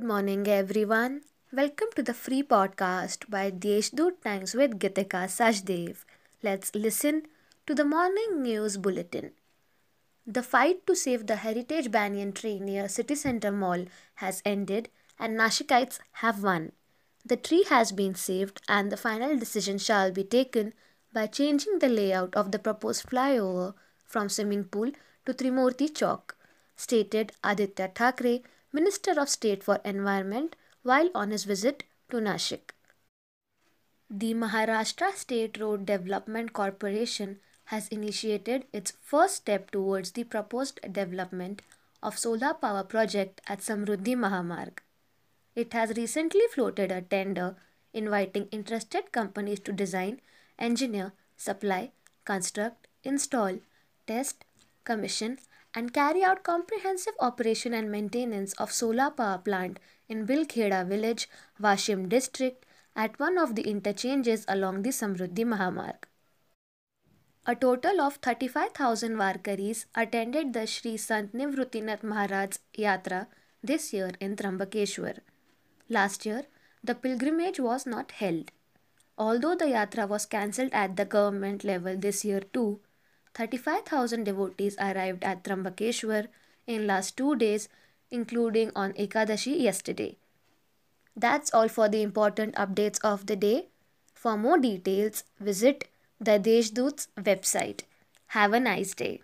morning, everyone. Welcome to the free podcast by Deshdoot Times with Gitika Sajdev. Let's listen to the morning news bulletin. The fight to save the heritage banyan tree near City Centre Mall has ended and Nashikites have won. The tree has been saved and the final decision shall be taken by changing the layout of the proposed flyover from swimming pool to Trimurti Chowk, stated Aditya Thackeray, Minister of State for Environment, while on his visit to Nashik. The Maharashtra State Road Development Corporation has initiated its first step towards the proposed development of solar power project at Samruddhi Mahamarg. It has recently floated a tender inviting interested companies to design, engineer, supply, construct, install, test, commission and carry out comprehensive operation and maintenance of solar power plant in Bilkheda village, Washim district at one of the interchanges along the Samruddhi Mahamarg. A total of 35,000 Varkaris attended the Sri Sant Nivruttinath Maharaj Yatra this year in Trambakeshwar. Last year, the pilgrimage was not held. Although the yatra was cancelled at the government level this year too, 35,000 devotees arrived at Trambakeshwar in last two days, including on Ekadashi yesterday. That's all for the important updates of the day. For more details, visit the Deshdoot's website. Have a nice day.